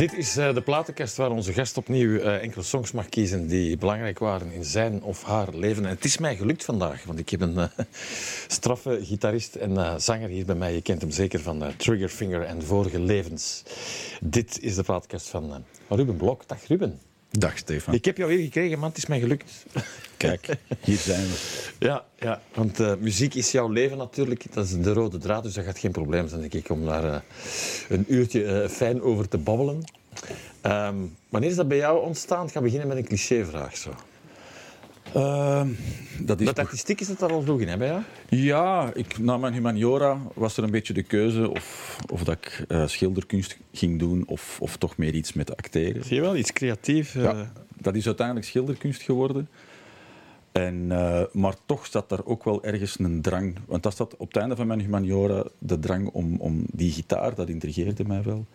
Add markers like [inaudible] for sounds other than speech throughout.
Dit is uh, de platenkast waar onze gast opnieuw uh, enkele songs mag kiezen die belangrijk waren in zijn of haar leven. En het is mij gelukt vandaag, want ik heb een uh, [laughs] straffe gitarist en zanger hier bij mij. Je kent hem zeker van Triggerfinger en vorige levens. Dit is de platenkast van Ruben Blok. Dag Ruben. Dag Stefan. Ik heb jou weer gekregen, man. Het is mij gelukt. [laughs] Kijk, hier zijn we. [laughs] Ja, ja want uh, muziek is jouw leven natuurlijk. Dat is de rode draad, dus dat gaat geen probleem zijn, denk ik, om daar uh, een uurtje uh, fijn over te babbelen. Um, wanneer is dat bij jou ontstaan? Ik ga beginnen met een clichévraag. Zo. Uh, dat is Met artistiek is het er al vroeg in, hè, bij jou? Ja, ik, na mijn humaniora was er een beetje de keuze of, of dat ik uh, schilderkunst ging doen of, of toch meer iets met acteren. Zie je wel, iets creatief. Uh... Ja, dat is uiteindelijk schilderkunst geworden. En, uh, maar toch zat daar ook wel ergens een drang. Want dat zat op het einde van mijn humaniora de drang om, om die gitaar, dat intrigeerde mij wel.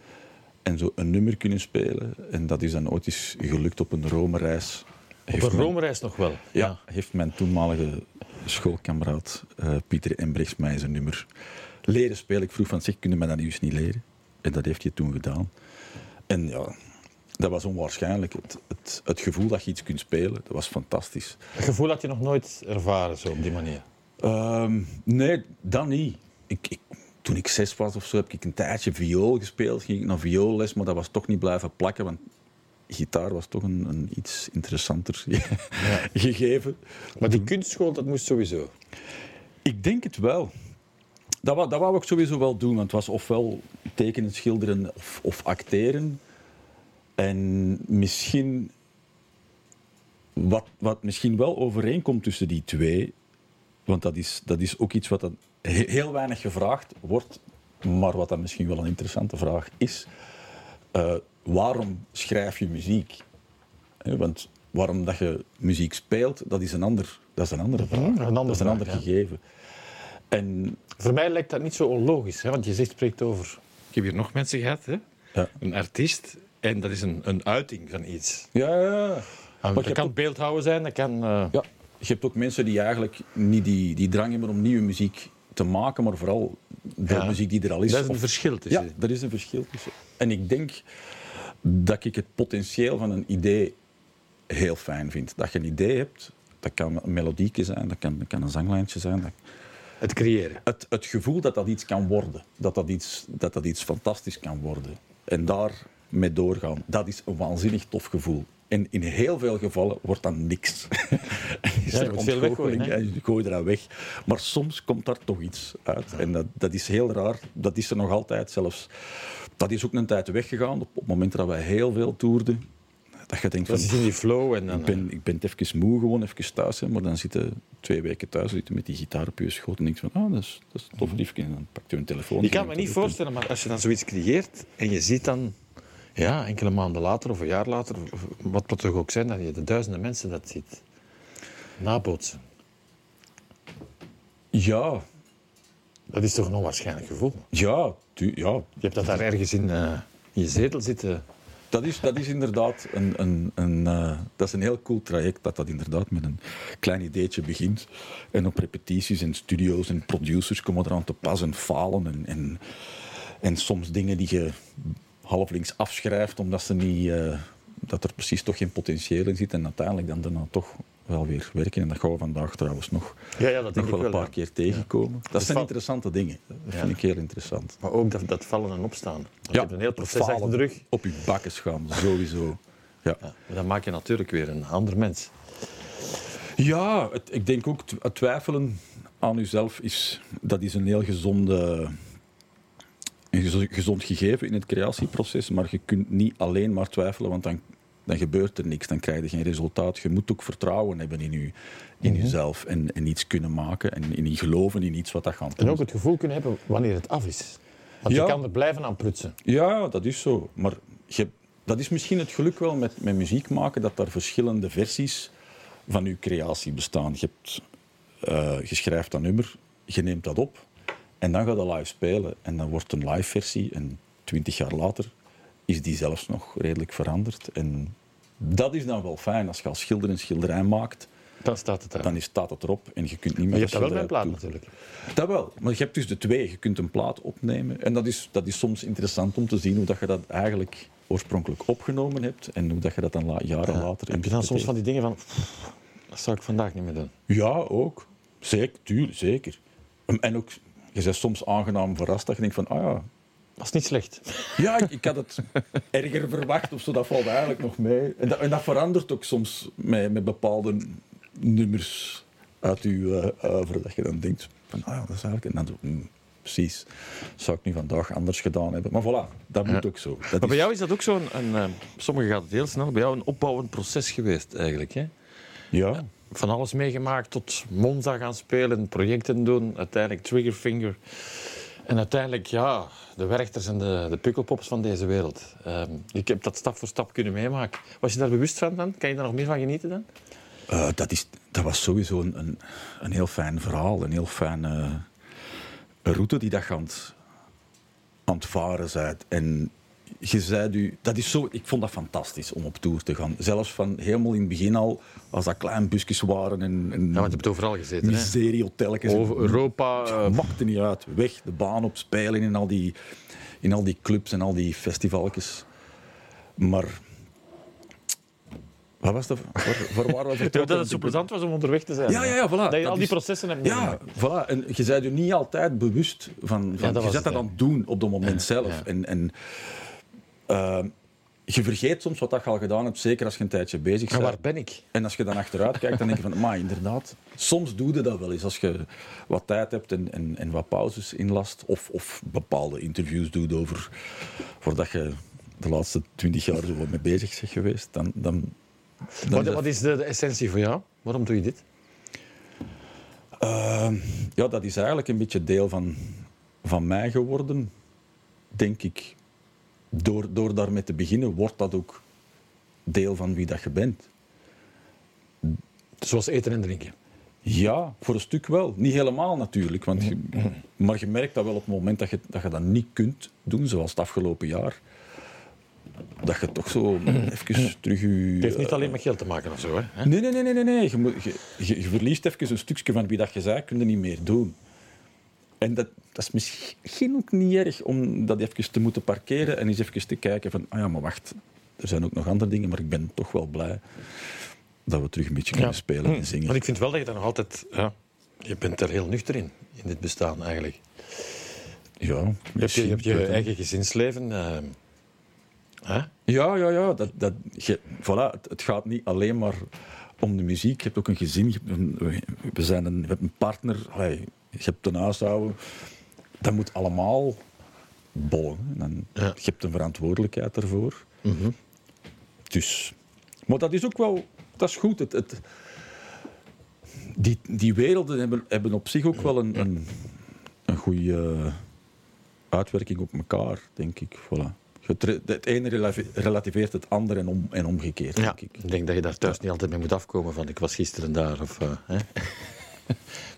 En zo een nummer kunnen spelen. En dat is dan ooit eens gelukt op een Rome-reis op een Rome-reis nog wel? Ja, heeft mijn toenmalige schoolkameraad uh, Pieter Embrechts mij zijn nummer leren spelen. Ik vroeg van, zich kunnen mij dat nieuws niet leren? En dat heeft hij toen gedaan. En ja, dat was onwaarschijnlijk. Het, het, het, gevoel dat je iets kunt spelen, dat was fantastisch. Het gevoel had je nog nooit ervaren, zo op die manier? Uh, nee, dat niet. Ik, ik, toen ik zes was of zo, heb ik een tijdje viool gespeeld. Ging ik naar vioolles, maar dat was toch niet blijven plakken. Want gitaar was toch een, een iets interessanter [laughs] ja. gegeven. Maar die kunstschool, dat moest sowieso? Ik denk het wel. Dat wou, dat wou ik sowieso wel doen, want het was ofwel tekenen, schilderen of, of acteren. En misschien, wat, wat misschien wel overeenkomt tussen die twee, want dat is, dat is ook iets wat dan heel weinig gevraagd wordt, maar wat dan misschien wel een interessante vraag is. Uh, waarom schrijf je muziek? Want waarom dat je muziek speelt, dat is een, ander, dat is een andere vraag. Een ander dat is een ander gegeven. En, Voor mij lijkt dat niet zo onlogisch, hè? want je zegt, spreekt over... Ik heb hier nog mensen gehad, hè? Ja. een artiest, en dat is een, een uiting van iets. Ja, ja. Ah, dat kan ook... beeldhouden zijn, dat kan... Uh... Ja, je hebt ook mensen die eigenlijk niet die, die drang hebben om nieuwe muziek te maken, maar vooral de muziek die er al is. Dat is een verschil tussen. Ja, er is een verschil tussen. En ik denk dat ik het potentieel van een idee heel fijn vind. Dat je een idee hebt, dat kan een melodieke zijn, dat kan, dat kan een zanglijntje zijn. Dat... Het creëren. Het, het gevoel dat dat iets kan worden, dat dat iets, dat dat iets fantastisch kan worden. En daar mee doorgaan, dat is een waanzinnig tof gevoel. En in heel veel gevallen wordt dat niks. [laughs] ja, je veel weggooien. Ja, je gooit er weg. Maar soms komt daar toch iets uit. En dat, dat is heel raar. Dat is er nog altijd zelfs dat is ook een tijd weggegaan. Op, op het moment dat wij heel veel toerden. Dat je denkt van... in die flow en dan... Ik ben, ik ben even moe gewoon, even thuis. Hè, maar dan zitten twee weken thuis zitten met die gitaar op je schoot. En denk van, ah, dat is, dat is tof liefje. En dan pakt je een telefoon. Je kan me niet voorstellen, maar als je dan zoiets creëert en je ziet dan... Ja, enkele maanden later of een jaar later, wat het toch ook zijn, dat je de duizenden mensen dat ziet. Nabootsen. Ja, dat is toch een onwaarschijnlijk gevoel? Ja, tu, ja. Je hebt dat daar ergens in, uh, in je zetel zitten. Dat is, dat is inderdaad een, een, een uh, dat is een heel cool traject. Dat dat inderdaad met een klein ideetje begint. En op repetities en studio's en producers komen eraan te pas en falen. En, en, en soms dingen die je halflinks afschrijft omdat ze niet, uh, dat er precies toch geen potentieel in zit. En uiteindelijk dan daarna toch wel weer werken. En dat gaan we vandaag trouwens nog, ja, ja, dat nog wel een paar keer tegenkomen. Dat zijn interessante dingen. Dat vind ik heel interessant. Maar ook dat, dat vallen en opstaan. Want ja, je hebt een heel proces achter de rug. Op je bakken gaan, sowieso. Ja. maar dan maak je natuurlijk weer een ander mens. Ja, het, ik denk ook het twijfelen aan jezelf is, dat is een heel gezonde, een gezond gegeven in het creatieproces. Maar je kunt niet alleen maar twijfelen, want dan dan gebeurt er niks, dan krijg je geen resultaat. Je moet ook vertrouwen hebben in, je, in mhm. jezelf en, en iets kunnen maken en in geloven in iets wat dat gaat doen. En ook het gevoel kunnen hebben wanneer het af is. Want je kan er blijven aan prutsen. Ja, dat is zo. Maar je, dat is misschien het geluk wel met, met muziek maken, dat er verschillende versies van je creatie bestaan. Je, hebt, uh, je schrijft dat nummer, je neemt dat op en dan gaat je live spelen. En dan wordt een live versie en twintig jaar later is die zelfs nog redelijk veranderd. En dat is dan wel fijn als je als schilder een schilderij maakt. Dan staat het, dan is, staat het erop en je kunt niet meer. je hebt dat wel bij een plaat natuurlijk. Dat wel, maar je hebt dus de twee. Je kunt een plaat opnemen en dat is, dat is soms interessant om te zien hoe dat je dat eigenlijk oorspronkelijk opgenomen hebt en hoe dat je dat dan la- jaren Ja. later Heb je dan soms van die dingen van... "Pff, Dat zou ik vandaag niet meer doen. Ja, ook. Zeker, tuurlijk, zeker. En ook, je bent soms aangenaam verrast dat je denkt van, ah ja, Dat is niet slecht. Ja, ik, ik had het [laughs] erger verwacht of zo. Dat valt eigenlijk nog mee. En dat, en dat verandert ook soms met, met bepaalde nummers uit uw uh, oeuvre. Dat je dan denkt van, ah ja, dat is eigenlijk... En dan zo, mm, precies. Zou ik nu vandaag anders gedaan hebben. Maar voilà, dat moet ook zo. Dat Maar bij is- jou is dat ook zo'n... Eh, sommigen gaat het heel snel. Bij jou een opbouwend proces geweest, eigenlijk. Hè? Ja, Van alles meegemaakt tot Monza gaan spelen, projecten doen. Uiteindelijk Triggerfinger. En uiteindelijk, ja, de werchters en de, de pukkelpops van deze wereld. Ehm, ik heb dat stap voor stap kunnen meemaken. Was je daar bewust van dan? Kan je daar nog meer van genieten dan? Eh, dat, is, dat was sowieso een, een, een heel fijn verhaal. Een heel fijne route die dat je aan het, varen. En je zei u, dat is zo, ik vond dat fantastisch om op tour te gaan. Zelfs van helemaal in het begin al, als dat klein busjes waren en, en Ja, want je hebt overal gezeten. Hè? miseriehotelletjes. Over Europa. eh, Het maakte niet uit. Weg, de baan op, spelen in al die, in al die clubs en al die festivalletjes. Maar... Wat was dat? Waar, waar Ja, vertrokken? dat het zo plezant was om onderweg te zijn. Ja, ja, ja, voilà. Dat je Dat al die is- processen hebt Ja, voilà. En je bent je niet altijd bewust van... van dat je was zet dat het, aan het doen op dat moment zelf. ja. En, en eh, je vergeet soms wat dat je al gedaan hebt, zeker als je een tijdje bezig Maar bent. waar ben ik? En als je dan achteruit kijkt, dan denk je van, maar inderdaad, soms doe je dat wel eens. Als je wat tijd hebt en, en, en wat pauzes inlast, of, of bepaalde interviews doet over, voordat je de laatste twintig jaar zo wat mee bezig bent geweest, dan... dan, dan Wat, wat is de, de essentie voor jou? Waarom doe je dit? Eh, ja, dat is eigenlijk een beetje deel van, van mij geworden, denk ik. Door, door daarmee te beginnen, wordt dat ook deel van wie dat je bent. Zoals eten en drinken. Ja, voor een stuk wel. Niet helemaal natuurlijk. Want je- maar je merkt dat wel op het moment dat je, dat je dat niet kunt doen, zoals het afgelopen jaar. Dat je toch zo even terug je... Het heeft niet alleen met geld te maken of zo. Hè? Nee, nee, nee, nee. nee, je, je, je verliest even een stukje van wie dat je zei, kun je niet meer doen. En dat, dat is misschien ook niet erg om dat even te moeten parkeren en eens even te kijken van, ah ja, maar wacht, er zijn ook nog andere dingen, maar ik ben toch wel blij dat we terug een beetje kunnen spelen en zingen. Want ik vind wel dat je daar nog altijd... Ja, je bent er heel nuchter in, in dit bestaan eigenlijk. Ja, Je hebt je, je, hebt je misschien. eigen gezinsleven. eh, hè? Ja, ja, ja. Dat, dat, je, voilà, het, het gaat niet alleen maar om de muziek. Je hebt ook een gezin. Je hebt een, we- zijn een, we hebben een partner. Allee, je hebt een huishouden. Dat moet allemaal bollen. Dan, Ja. Je hebt een verantwoordelijkheid ervoor. Dus, maar dat is ook wel... Dat is goed. Het, het, die, die werelden hebben, hebben op zich ook wel een, een, een goede uitwerking op elkaar, denk ik. Voilà. Het, het ene relati- relativeert het andere en, om, en omgekeerd, Ja, denk ik. ik denk dat je daar thuis niet altijd mee moet afkomen van ik was gisteren daar. Of, eh, hè? [laughs]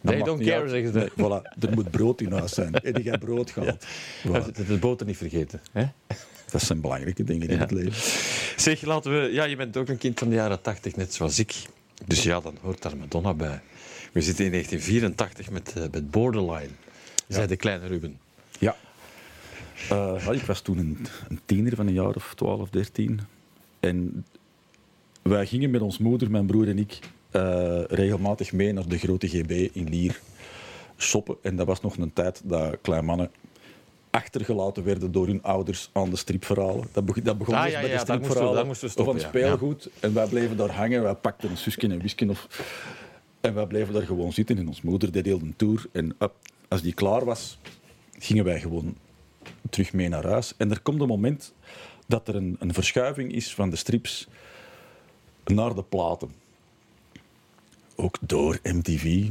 Maakt don't care, zeggen ze. Nee, voilà, er moet brood in huis zijn. En jij brood [laughs] gehaald. Voilà. De, de boter niet vergeten. Hè? [laughs] Dat zijn belangrijke dingen in Ja. het leven. Zeg, laten we... Ja, je bent ook een kind van de jaren 80, net zoals ik. Dus ja, dan hoort daar Madonna bij. We zitten in 1984 met, eh, met Borderline, zei de kleine Ruben. Ja. Eh, ik was toen een, een tiener van een jaar of 12, 13. En wij gingen met ons moeder, mijn broer en ik, eh, regelmatig mee naar de grote GB in Lier shoppen. En dat was nog een tijd dat kleine mannen achtergelaten werden door hun ouders aan de stripverhalen. Dat begon, dat begon Ah, dus ja, ja, de stripverhalen moesten stoppen, of aan het speelgoed. En wij bleven daar hangen. Wij pakten een susje en wisken. Of... En wij bleven daar gewoon zitten. En ons moeder deed heel de tour. En up, als die klaar was, gingen wij gewoon terug mee naar huis. En er komt een moment dat er een, een verschuiving is van de strips naar de platen. Ook door MTV.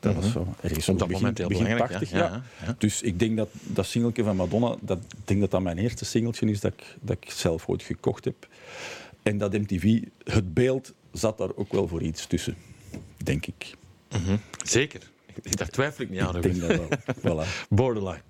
Dat was zo ergens Mhm. Op zo dat moment heel belangrijk, 80, ja. Ja, ja. Dus ik denk dat dat singeltje van Madonna, dat, ik denk dat dat mijn eerste singeltje is dat ik, dat ik zelf ooit gekocht heb. En dat MTV, het beeld zat daar ook wel voor iets tussen, denk ik. Zeker. Daar twijfel ik niet aan, ik denk dat wel. [laughs] voilà. Borderline.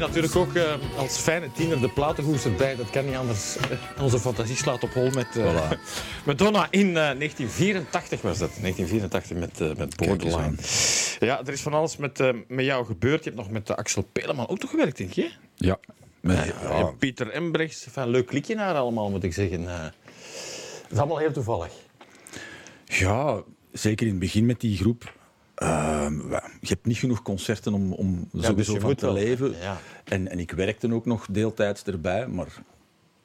Natuurlijk ook uh, als fijne tiener de platenhoes erbij. Dat kan niet anders. Onze fantasie slaat op hol met uh, voilà. [laughs] Madonna in uh, 1984 was dat. 1984 met, met Borderline. Ja, er is van alles met, met jou gebeurd. Je hebt nog met Axel Peleman ook toch gewerkt, denk je? Ja. ja, ja. Pieter Embrechts. Enfin, leuk klikje naar allemaal, moet ik zeggen. dat is allemaal heel toevallig. Ja, zeker in het begin met die groep. Uh, je hebt niet genoeg concerten om, om ja, sowieso dus van te wel. leven. Ja. En, en ik werkte ook nog deeltijds erbij, maar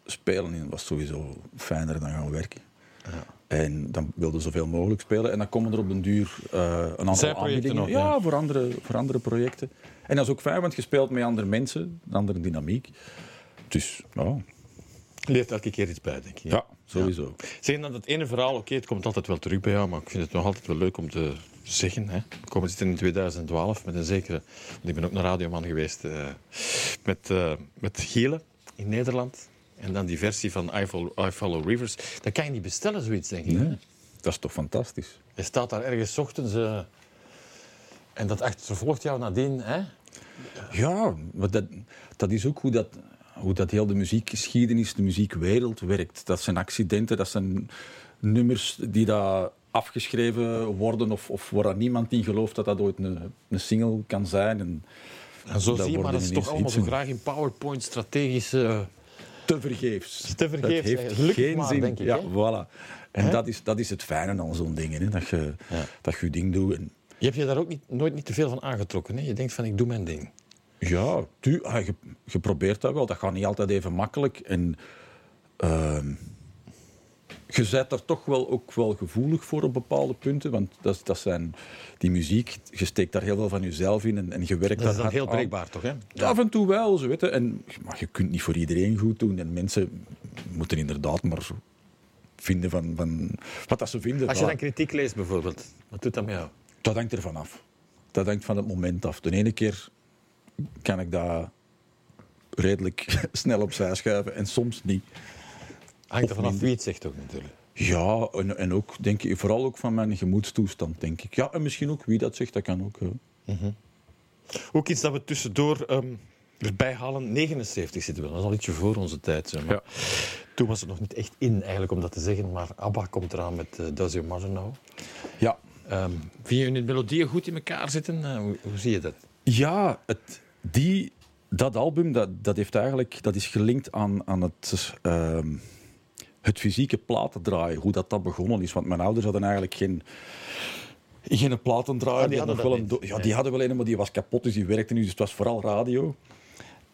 spelen was sowieso fijner dan gaan werken. Ja. En dan wilde zoveel mogelijk spelen. En dan komen er op den duur uh, een aantal aanbiedingen. Nog, ja, Voor, andere, voor andere projecten. En dat is ook fijn, want je speelt met andere mensen, een andere dynamiek. Dus, ja. Leert elke keer iets bij, denk ik. Ja, sowieso. Ja. Zeg dan het ene verhaal, oké, het komt altijd wel terug bij jou, maar ik vind het nog altijd wel leuk om te zeggen. Hè. We komen zitten in 2012 met een zekere... Ik ben ook naar Radioman geweest uh, met, uh, met Gielen in Nederland. En dan die versie van I Follow, I Follow Rivers. Dat kan je niet bestellen, zoiets, denk ik. Nee, dat is toch fantastisch? Je staat daar ergens ochtends... Uh, en dat achtervolgt jou nadien, hè? Ja, maar dat, dat is ook hoe dat, hoe dat heel de muziekgeschiedenis, de muziekwereld werkt. Dat zijn accidenten, dat zijn nummers die daar afgeschreven worden of, of waar niemand in gelooft dat dat ooit een, een single kan zijn. En, en zo zie je, maar dat is toch allemaal zo graag in PowerPoint strategische... Te vergeefs. Te vergeefs. Dat heeft Gelukkig geen maar, zin. denk ik. Ja, voilà. En dat is, dat is het fijne aan zo'n dingen. Hè? Dat, je, ja. dat je je ding doet. En... Je hebt je daar ook niet, nooit niet te veel van aangetrokken. Hè? Je denkt van, ik doe mijn ding. Ja, tu, ah, je, je, probeert dat wel. Dat gaat niet altijd even makkelijk. En... Uh, je bent daar toch wel, ook wel gevoelig voor op bepaalde punten. Want dat, dat zijn die muziek, je steekt daar heel veel van jezelf in en, en je werkt dat is dan heel breekbaar, toch? Hè? Ja. Af en toe wel, zo weten. En, maar je kunt niet voor iedereen goed doen. En mensen moeten inderdaad maar vinden van, van wat dat ze vinden. Als je dan kritiek leest bijvoorbeeld, wat doet dat met jou? Dat hangt ervan af. Dat hangt van het moment af. De ene keer kan ik dat redelijk [laughs] snel opzij schuiven en soms niet. Hangt er vanaf wie het zegt ook natuurlijk. Ja, en, en ook, denk ik, vooral ook van mijn gemoedstoestand, denk ik. Ja, en misschien ook wie dat zegt, dat kan ook. Mm -hmm. Ook iets dat we tussendoor um, erbij halen. 79 zitten we, dat is al ietsje voor onze tijd. Zeg maar. ja. Toen was het nog niet echt in, eigenlijk, om dat te zeggen. Maar ABBA komt eraan met uh, Does Your Mother? Ja. Um, vind je hun melodieën goed in elkaar zitten? Uh, hoe, hoe, zie je dat? Ja, het, die, dat album dat, dat, heeft eigenlijk, dat is gelinkt aan, aan het... Uh, het fysieke platen draaien, hoe dat, dat begonnen is. Want mijn ouders hadden eigenlijk geen, geen platendraaier. Ah, die, hadden wel een, ja, die hadden wel een, maar die was kapot, dus die werkte niet. Dus het was vooral radio.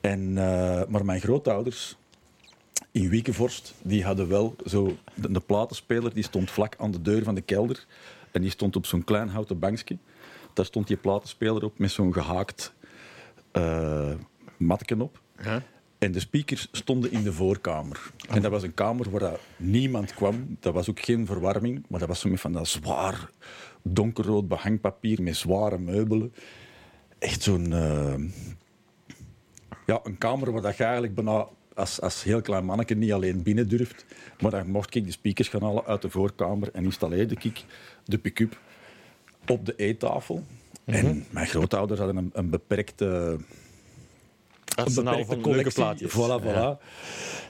En, uh, maar mijn grootouders in Wiekenvorst, die hadden wel zo... De, de, platenspeler die stond vlak aan de deur van de kelder. En die stond op zo'n klein houten bankje. Daar stond die platenspeler op met zo'n gehaakt uh, matken op. Huh? En de speakers stonden in de voorkamer. En dat was een kamer waar niemand kwam. Dat was ook geen verwarming, maar dat was zo met van dat zwaar donkerrood behangpapier met zware meubelen. Echt zo'n... Uh, ja, een kamer waar dat je eigenlijk bijna als, als heel klein manneke niet alleen binnen durft. Maar dan mocht ik de speakers gaan halen uit de voorkamer en installeerde ik de pick-up op de eettafel. Mm -hmm. En mijn grootouders hadden een, een beperkte Arsenaal van leuke plaatjes. Voilà, voilà. Ja.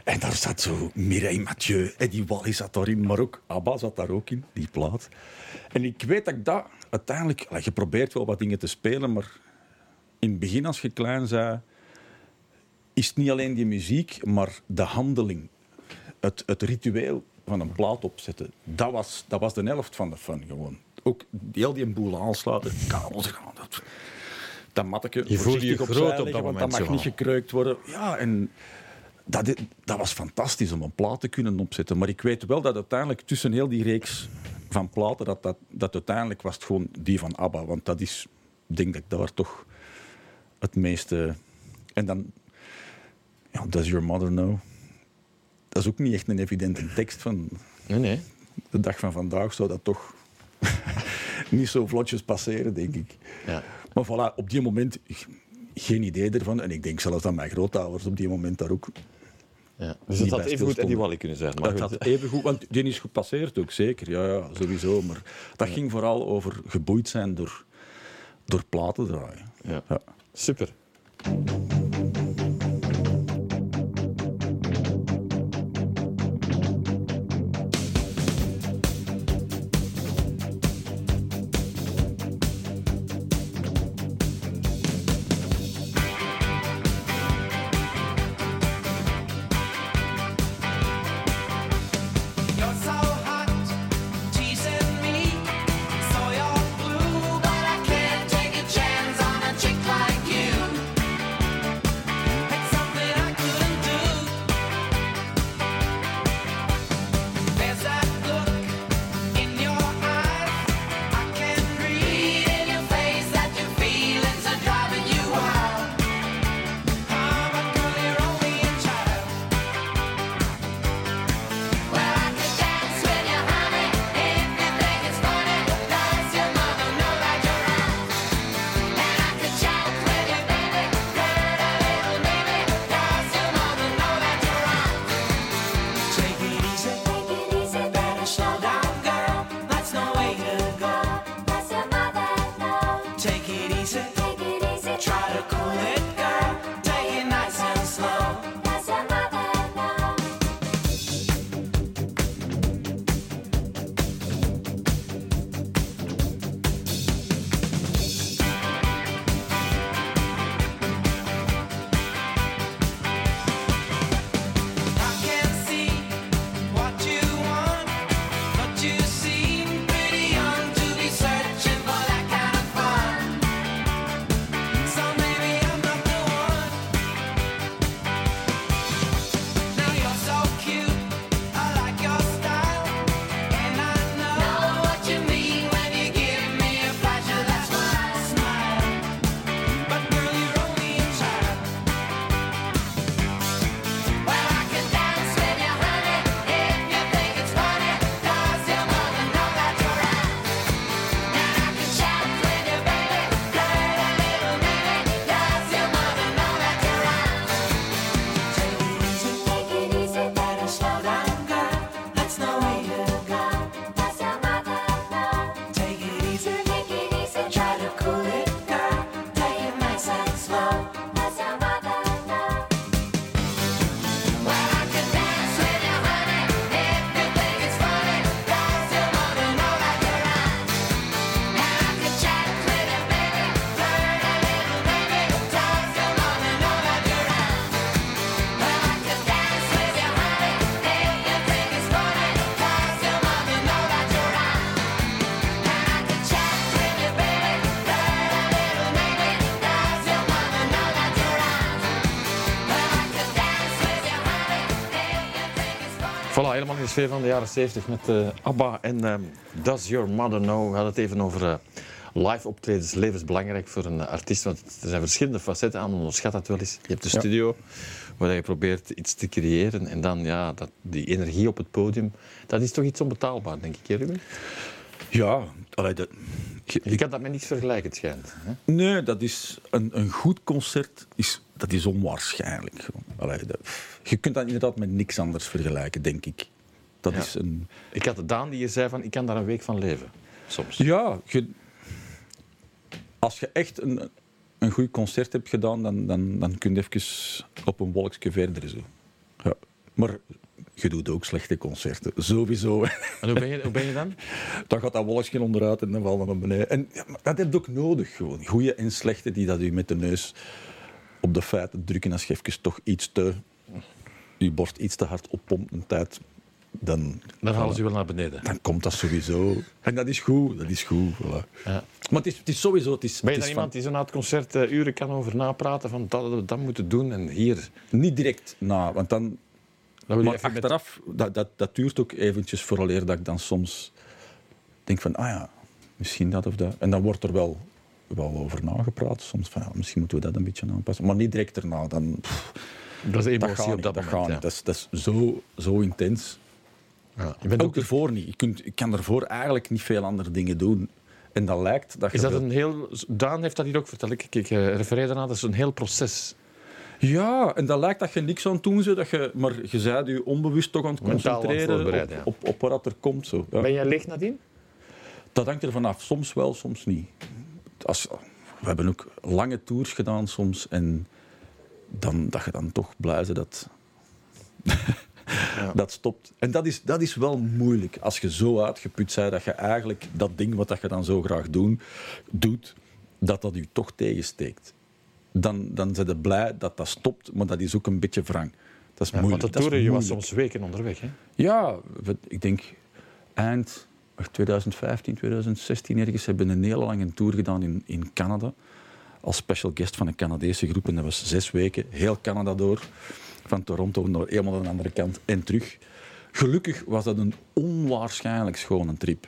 En daar zat zo Mireille Mathieu, Eddie Wally zat daarin, maar ook Abba zat daar ook in, die plaat. En ik weet dat ik dat uiteindelijk... Je probeert wel wat dingen te spelen, maar in het begin als je klein zei... Is het niet alleen die muziek, maar de handeling. Het, het ritueel van een plaat opzetten. Dat was, dat was de helft van de fun gewoon. Ook heel die boel aansluiten, kabels gaan... Dat, dat matteke je voelde je groot op dat moment. Dat mag niet gekreukt worden. Ja, en dat, dat was fantastisch om een plaat te kunnen opzetten. Maar ik weet wel dat uiteindelijk tussen heel die reeks van platen, dat, dat, dat uiteindelijk was het gewoon die van ABBA. Want dat is, ik denk dat ik daar toch het meeste... En dan... Ja, Does Your Mother Know? Dat is ook niet echt een evidente tekst van... Nee, nee. De dag van vandaag zou dat toch [laughs] niet zo vlotjes passeren, denk ik. Ja. Maar voilà, op die moment geen idee ervan. En ik denk zelfs dat mijn grootouders op die moment daar ook. Ja. Dus het had even goed Eddie Wally kunnen zijn. Maar dat had even goed, want die is gepasseerd ook, zeker. Ja, ja sowieso. Maar dat ja. ging vooral over geboeid zijn door, door platen draaien. Ja. ja. Super. Sfeer van de jaren 70 met uh, ABBA en um, Does Your Mother Know? We hadden het even over uh, live optredens. Levensbelangrijk voor een artiest, want er zijn verschillende facetten aan. Onderschat dat wel eens. Je hebt de studio waar je probeert iets te creëren en dan ja, dat, die energie op het podium. Dat is toch iets onbetaalbaar, denk ik, Ruben? Ja, allee, je, je, kan dat met niets vergelijken, het schijnt. Hè? Nee, dat is een, een goed concert is, dat is onwaarschijnlijk. Allee, je kunt dat inderdaad met niks anders vergelijken, denk ik. Dat Ja. is een... Ik had het Daan die hier zei van, ik kan daar een week van leven. Soms. Ja, je, als je echt een, een goed concert hebt gedaan, dan, dan, dan kun je even op een wolkje verder. Zo. Ja. Maar je doet ook slechte concerten, sowieso. En hoe ben je, hoe ben je dan? [laughs] Dan gaat dat wolkje onderuit en dan valt dat naar beneden. En ja, dat heb je ook nodig, gewoon. Goeie en slechte die dat u met de neus op de feiten drukken als je even toch iets te... Je borst iets te hard oppompt een tijd, dan, Dan halen ze je wel naar beneden. dan komt dat sowieso. En dat is goed, dat is goed. Voilà. Ja. Maar het is, het is sowieso... Het is, Ben je het dan iemand die zo na het concert eh, uren kan over napraten van dat we dat moeten doen en hier... niet direct na, want dan... Dat wil je Maar even met- achteraf, dat, dat, dat duurt ook eventjes vooraleer dat ik dan soms denk van, ah ja, misschien dat of dat. En dan wordt er wel, wel over nagepraat soms, van ja, misschien moeten we dat een beetje aanpassen. Maar niet direct erna, dan... pff, Dat is dat emotie gaat op niet, dat dat moment. gaat ja. niet. Dat is, dat is zo, zo intens. Ja. Je bent Ook ook, ervoor niet. Je, kunt, je kan ervoor eigenlijk niet veel andere dingen doen. En dat lijkt dat je... is dat een heel... Daan heeft dat hier ook verteld. Ik, ik eh, refereer daarna. Dat is een heel proces. Ja, en dat lijkt dat je niks aan het doen bent, dat je, maar je bent je onbewust toch aan het Mentaal aan het concentreren op, op, op wat er komt. Zo. Ja. Ben jij licht nadien? Dat hangt er vanaf. Soms wel, soms niet. Als, we hebben ook lange tours gedaan soms. En dan, dat je dan toch blij bent dat dat stopt. En dat is, dat is wel moeilijk. Als je zo uitgeput bent dat je eigenlijk dat ding wat dat je dan zo graag doen, doet, dat dat je toch tegensteekt. Dan, dan je blij dat dat stopt, maar dat is ook een beetje wrang. Dat is Ja, want moeilijk. de dat toeren, je was soms weken onderweg. Hè? Ja, ik denk eind 2015, 2016 ergens hebben we een hele lange tour gedaan in, in Canada. Als special guest van een Canadese groep. En dat was zes weken, heel Canada door. Van Toronto naar helemaal aan de andere kant en terug. Gelukkig was dat een onwaarschijnlijk schone trip.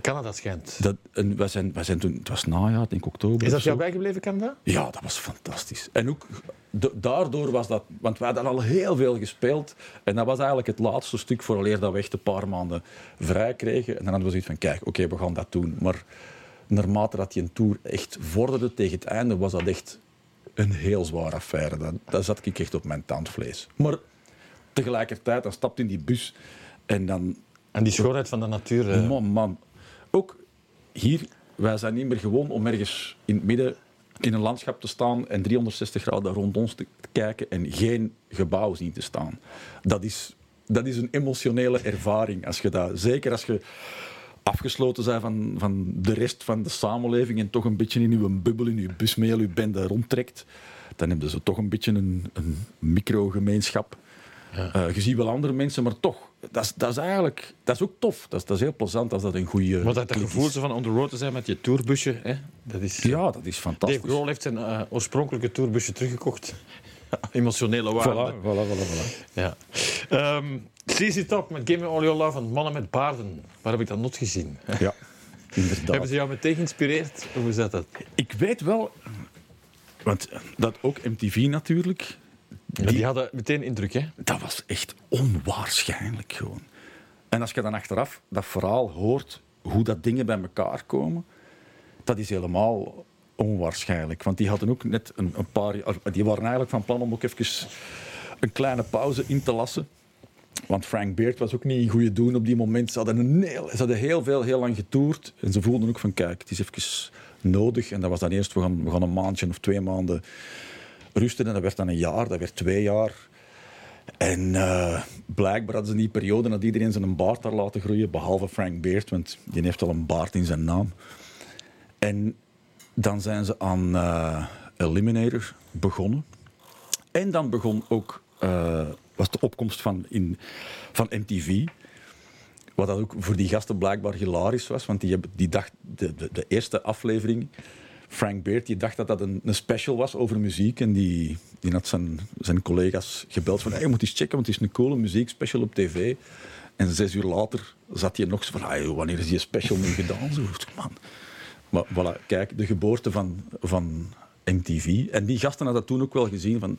Canada schijnt. Dat, en wij zijn, wij zijn toen, het was najaar, denk oktober. Is dat jou bijgebleven, Canada? Ja, dat was fantastisch. En ook de- daardoor was dat... Want wij hadden al heel veel gespeeld. En dat was eigenlijk het laatste stuk vooraleer dat we echt een paar maanden vrij kregen. En dan hadden we zoiets van, kijk, oké, we gaan dat doen. Maar naarmate dat die een tour echt vorderde tegen het einde, was dat echt een heel zware affaire. Dat, dat zat ik echt op mijn tandvlees. Maar tegelijkertijd, dan stapte in die bus en dan En die schoonheid van de natuur. eh, Man, man. Ook hier, wij zijn niet meer gewoon om ergens in het midden in een landschap te staan en 360 graden rond ons te kijken en geen gebouw zien te staan. Dat is, dat is een emotionele ervaring. Als je dat, zeker als je afgesloten bent van, van de rest van de samenleving en toch een beetje in je bubbel, in je bus met je bende rondtrekt, dan hebben ze toch een beetje een, een microgemeenschap. Eh, je ziet wel andere mensen, maar toch, dat is, dat is eigenlijk dat is ook tof. Dat is, dat is heel plezant als dat een goede. Maar dat, dat gevoel zo van on the road te zijn met je tourbusje, hè? dat is... Ja, dat is fantastisch. Dave Grohl heeft zijn eh, oorspronkelijke tourbusje teruggekocht. [laughs] Emotionele waarde. Voilà, voilà, voilà, voilà. Ja. Ehm CZ Top met Give Me All Your Love en Mannen met Baarden. Waar heb ik dat not gezien? Ja, [laughs] inderdaad. Hebben ze jou meteen geïnspireerd? Hoe zat dat? Ik weet wel, want dat ook MTV natuurlijk, Die, die hadden meteen indruk, hè? dat was echt onwaarschijnlijk gewoon. En als je dan achteraf dat verhaal hoort, hoe dat dingen bij elkaar komen, dat is helemaal onwaarschijnlijk. Want die hadden ook net een, een paar. Die waren eigenlijk van plan om ook even een kleine pauze in te lassen. Want Frank Beard was ook niet in goede doen op die moment. Ze hadden, een heel, ze hadden heel veel, heel lang getoerd. En ze voelden ook van, kijk, het is even nodig. En dat was dan eerst, we gaan, we gaan een maandje of twee maanden rusten. En dat werd dan een jaar, dat werd twee jaar. En eh, blijkbaar hadden ze in die periode dat iedereen zijn baard daar laten groeien, behalve Frank Beard, want die heeft al een baard in zijn naam. En dan zijn ze aan eh, Eliminator begonnen. En dan begon ook, eh, was de opkomst van, in, van MTV. Wat dat ook voor die gasten blijkbaar hilarisch was, want die, die dacht, de, de, de eerste aflevering Frank Beard die dacht dat dat een, een special was over muziek. En die, die had zijn, zijn collega's gebeld van hey, je moet eens checken, want het is een coole muziekspecial op tv. En zes uur later zat hij nog zo van wanneer is die special nu gedaan? Zo, man. Maar voilà, kijk, de geboorte van, van MTV. En die gasten hadden dat toen ook wel gezien van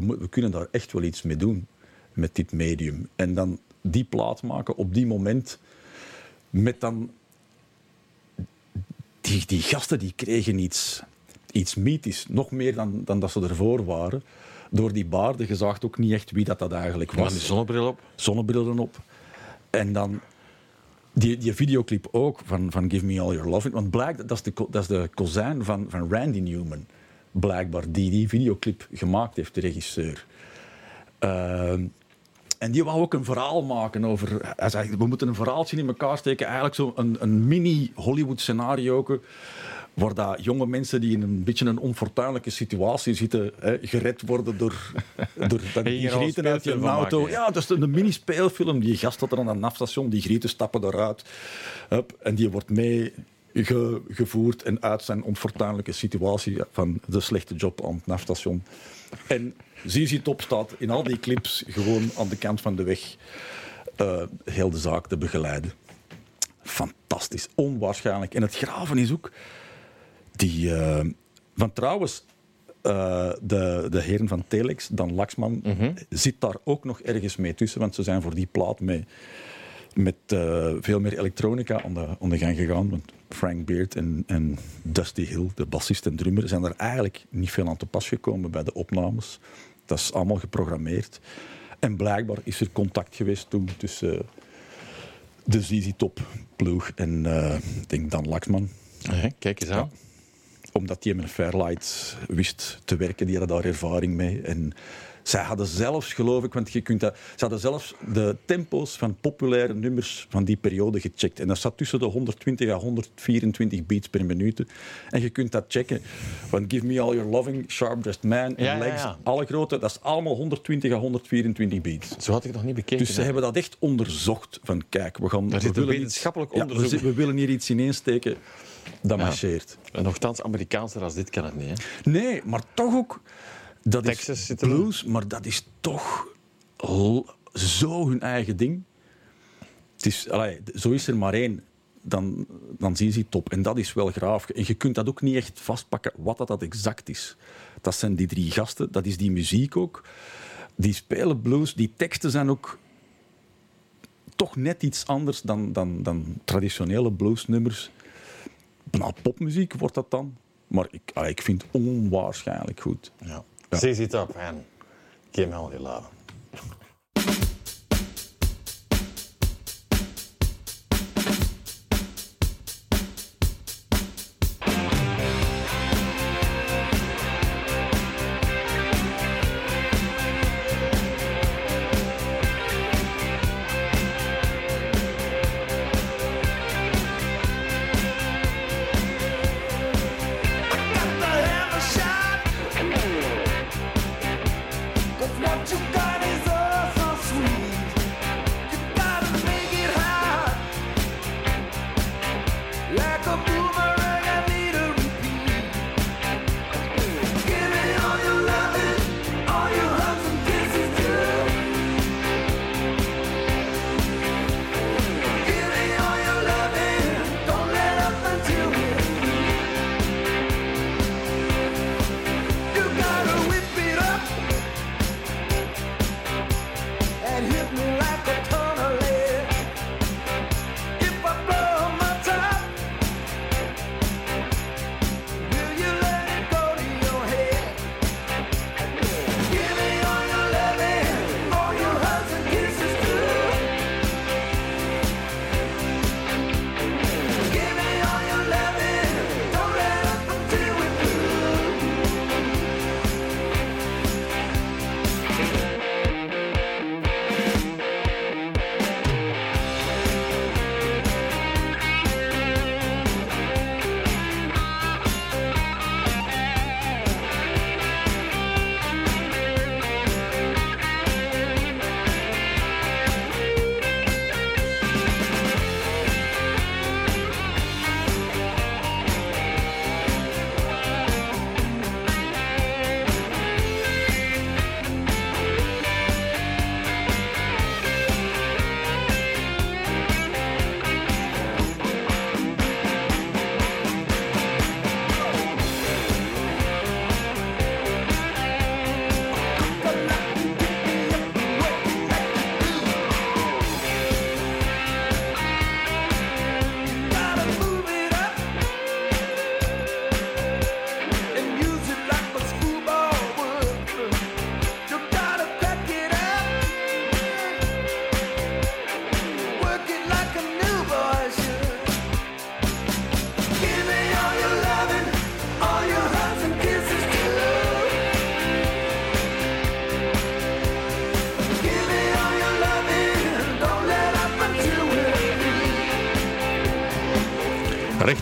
we, kunnen daar echt wel iets mee doen met dit medium. En dan die plaat maken op die moment met dan die, die gasten die kregen iets, iets mythisch, nog meer dan, dan dat ze ervoor waren. Door die baarden, je zag ook niet echt wie dat, dat eigenlijk was. die zonnebril op. Zonnebrillen op. En dan die, die videoclip ook van, van Give Me All Your Love. Want blijkt, dat is de, dat is de kozijn van, van Randy Newman. Blijkbaar, die die videoclip gemaakt heeft, de regisseur. Ehm, en die wou ook een verhaal maken over... Hij zei, we moeten een verhaaltje in elkaar steken. Eigenlijk zo'n een, een mini-Hollywood-scenario. Waar dat jonge mensen die in een beetje een onfortuinlijke situatie zitten... Hè, gered worden door, [laughs] door dat die grieten uit je auto. maken. Ja, dat is een mini-speelfilm. Die gast staat er aan een nafstation. Die grieten stappen eruit. Hup, en die wordt mee ge- gevoerd en uit zijn onfortuinlijke situatie van de slechte job aan het nafstation. En ZZ Top staat in al die clips gewoon aan de kant van de weg eh, heel de zaak te begeleiden. Fantastisch, onwaarschijnlijk. En het graven is ook die. eh, van trouwens, eh, de, de heren van Telex, Dan Laxman, zit daar ook nog ergens mee tussen, want ze zijn voor die plaat mee, met eh, veel meer elektronica aan de, aan de gang gegaan. Want Frank Beard en, en Dusty Hill, de bassist en drummer, zijn er eigenlijk niet veel aan te pas gekomen bij de opnames. Dat is allemaal geprogrammeerd. En blijkbaar is er contact geweest toen tussen de ZZ Top ploeg en eh, ik denk Dan Laxman Hè, Kijk eens aan. omdat hij met Fairlight wist te werken, die hadden daar ervaring mee. En zij hadden zelfs, geloof ik, want je kunt dat, ze hadden zelfs de tempo's van populaire nummers van die periode gecheckt. En dat zat tussen de 120 en 124 beats per minuut. En je kunt dat checken. Van Give Me All Your Loving, Sharp Dressed Man en Ja, Legs, ja. alle grote, dat is allemaal 120 à 124 beats. Zo had ik het nog niet bekeken. Dus ze hebben dat echt onderzocht. Van kijk, we gaan. Daar we willen wetenschappelijk we onderzoek. we willen hier iets ineensteken dat Ja. marcheert. En nogthans, Amerikaanser als dit kan het niet. Hè. Nee, maar toch ook. Dat Texas is zit blues, maar dat is toch zo hun eigen ding. Het is, allee, zo is er maar één. Dan, dan zie je ze top. En dat is wel graaf. En je kunt dat ook niet echt vastpakken wat dat, dat exact is. Dat zijn die drie gasten, dat is die muziek ook. Die spelen blues, die teksten zijn ook toch net iets anders dan, dan, dan traditionele bluesnummers. Nou, popmuziek wordt dat dan. Maar ik, allee, ik vind het onwaarschijnlijk goed. Ja. Ja. Ze zit op en Give Me All Your Love.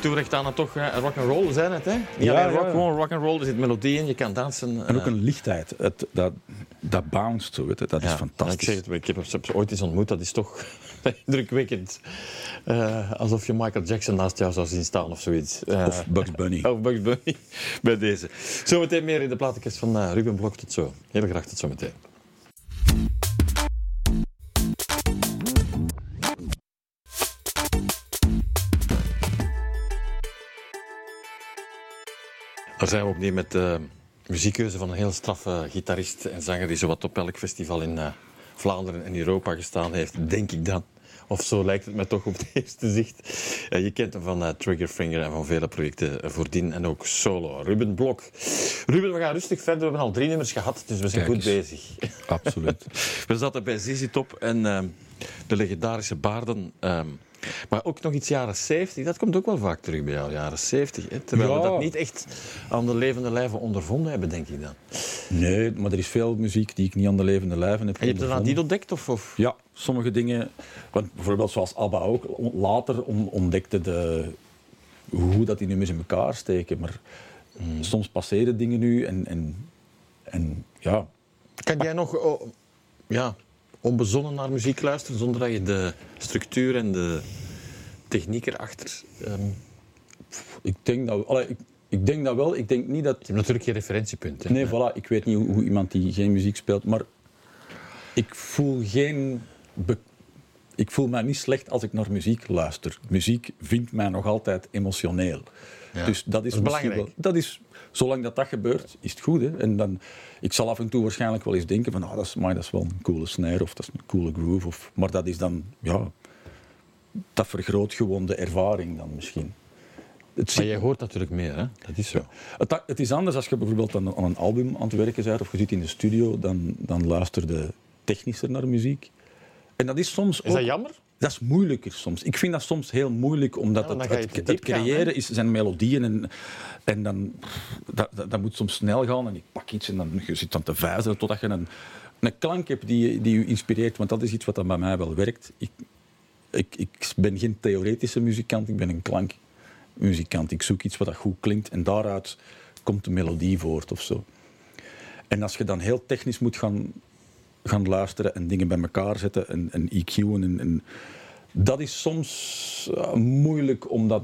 Toe, recht aan het toch uh, rock and roll zijn het, hè? Niet Ja, alleen rock, gewoon rock and roll. Er zit melodie in, je kan dansen. En eh, ook een lichtheid. Het, dat, dat bounced zo, weet je. dat is fantastisch. Ik, zeg het, ik heb, heb ze ooit eens ontmoet, dat is toch [laughs] indrukwekkend. Eh, alsof je Michael Jackson naast jou zou zien staan of zoiets. Eh, Of Bugs Bunny. [laughs] Of Bugs Bunny, [laughs] bij deze. Zometeen meer in de platenkast van eh, Ruben Blok. Tot zo. Heel graag tot zometeen. Daar zijn we opnieuw met de muziekkeuze van een heel straffe gitarist en zanger die zowat op elk festival in eh, Vlaanderen en Europa gestaan heeft, denk ik dan. Of zo lijkt het mij toch op [laughs] het eerste zicht. Eh, je kent hem van eh, Triggerfinger en van vele projecten voordien en ook solo. Ruben Blok. Ruben, we gaan rustig verder. We hebben al drie nummers gehad, dus we zijn Kijk goed eens. bezig. [laughs] Absoluut. We zaten bij ZZ Top en ehm, de legendarische baarden. ehm, maar ook nog iets jaren 70, dat komt ook wel vaak terug bij jou, jaren 70. Hè? Terwijl we dat niet echt aan de levende lijve ondervonden hebben, denk ik dan. Nee, maar er is veel muziek die ik niet aan de levende lijven heb En je hebt ondervonden. die ontdekt? Of, of? Ja, sommige dingen. Want bijvoorbeeld zoals ABBA ook. Later on- ontdekte de, hoe dat die nummers in elkaar steken. Maar soms passeren dingen nu en, en, en ja. Kan jij nog oh, ja, onbezonnen naar muziek luisteren zonder dat je de structuur en de techniek erachter... ehm, Ik denk dat, allee, ik, ik denk dat wel. Ik denk niet dat je hebt natuurlijk geen referentiepunt. Hè? Nee, voilà. Ik weet niet hoe, hoe iemand die geen muziek speelt, maar ik voel geen... ik voel mij niet slecht als ik naar muziek luister. Muziek vindt mij nog altijd emotioneel. Ja. Dus dat is, Dat is misschien belangrijk. Wel, dat is, zolang dat, dat gebeurt, is het goed. Hè? En dan, ik zal af en toe waarschijnlijk wel eens denken van, ah, dat, is, maar dat is wel een coole snare of dat is een coole groove. Of, maar dat is dan, ja, dat vergroot gewoon de ervaring dan misschien. Het Maar jij hoort natuurlijk meer, hè? Dat is zo. het, het is anders als je bijvoorbeeld aan, aan een album aan het werken bent of je zit in de studio, dan, dan luister je technischer naar muziek. En dat is soms Is ook... dat jammer? Dat is moeilijker soms. Ik vind dat soms heel moeilijk, omdat Ja, het, gaan, creëren is, zijn melodieën en, en dan, dat, dat moet soms snel gaan en ik pak iets en dan je zit dan te vijzelen totdat je een, een klank hebt die, die je inspireert, want dat is iets wat dan bij mij wel werkt. Ik, ik, ik ben geen theoretische muzikant, ik ben een klankmuzikant. Ik zoek iets wat dat goed klinkt en daaruit komt de melodie voort of zo. En als je dan heel technisch moet gaan, gaan luisteren en dingen bij elkaar zetten en, en EQ'en, en, en, dat is soms eh, moeilijk om dat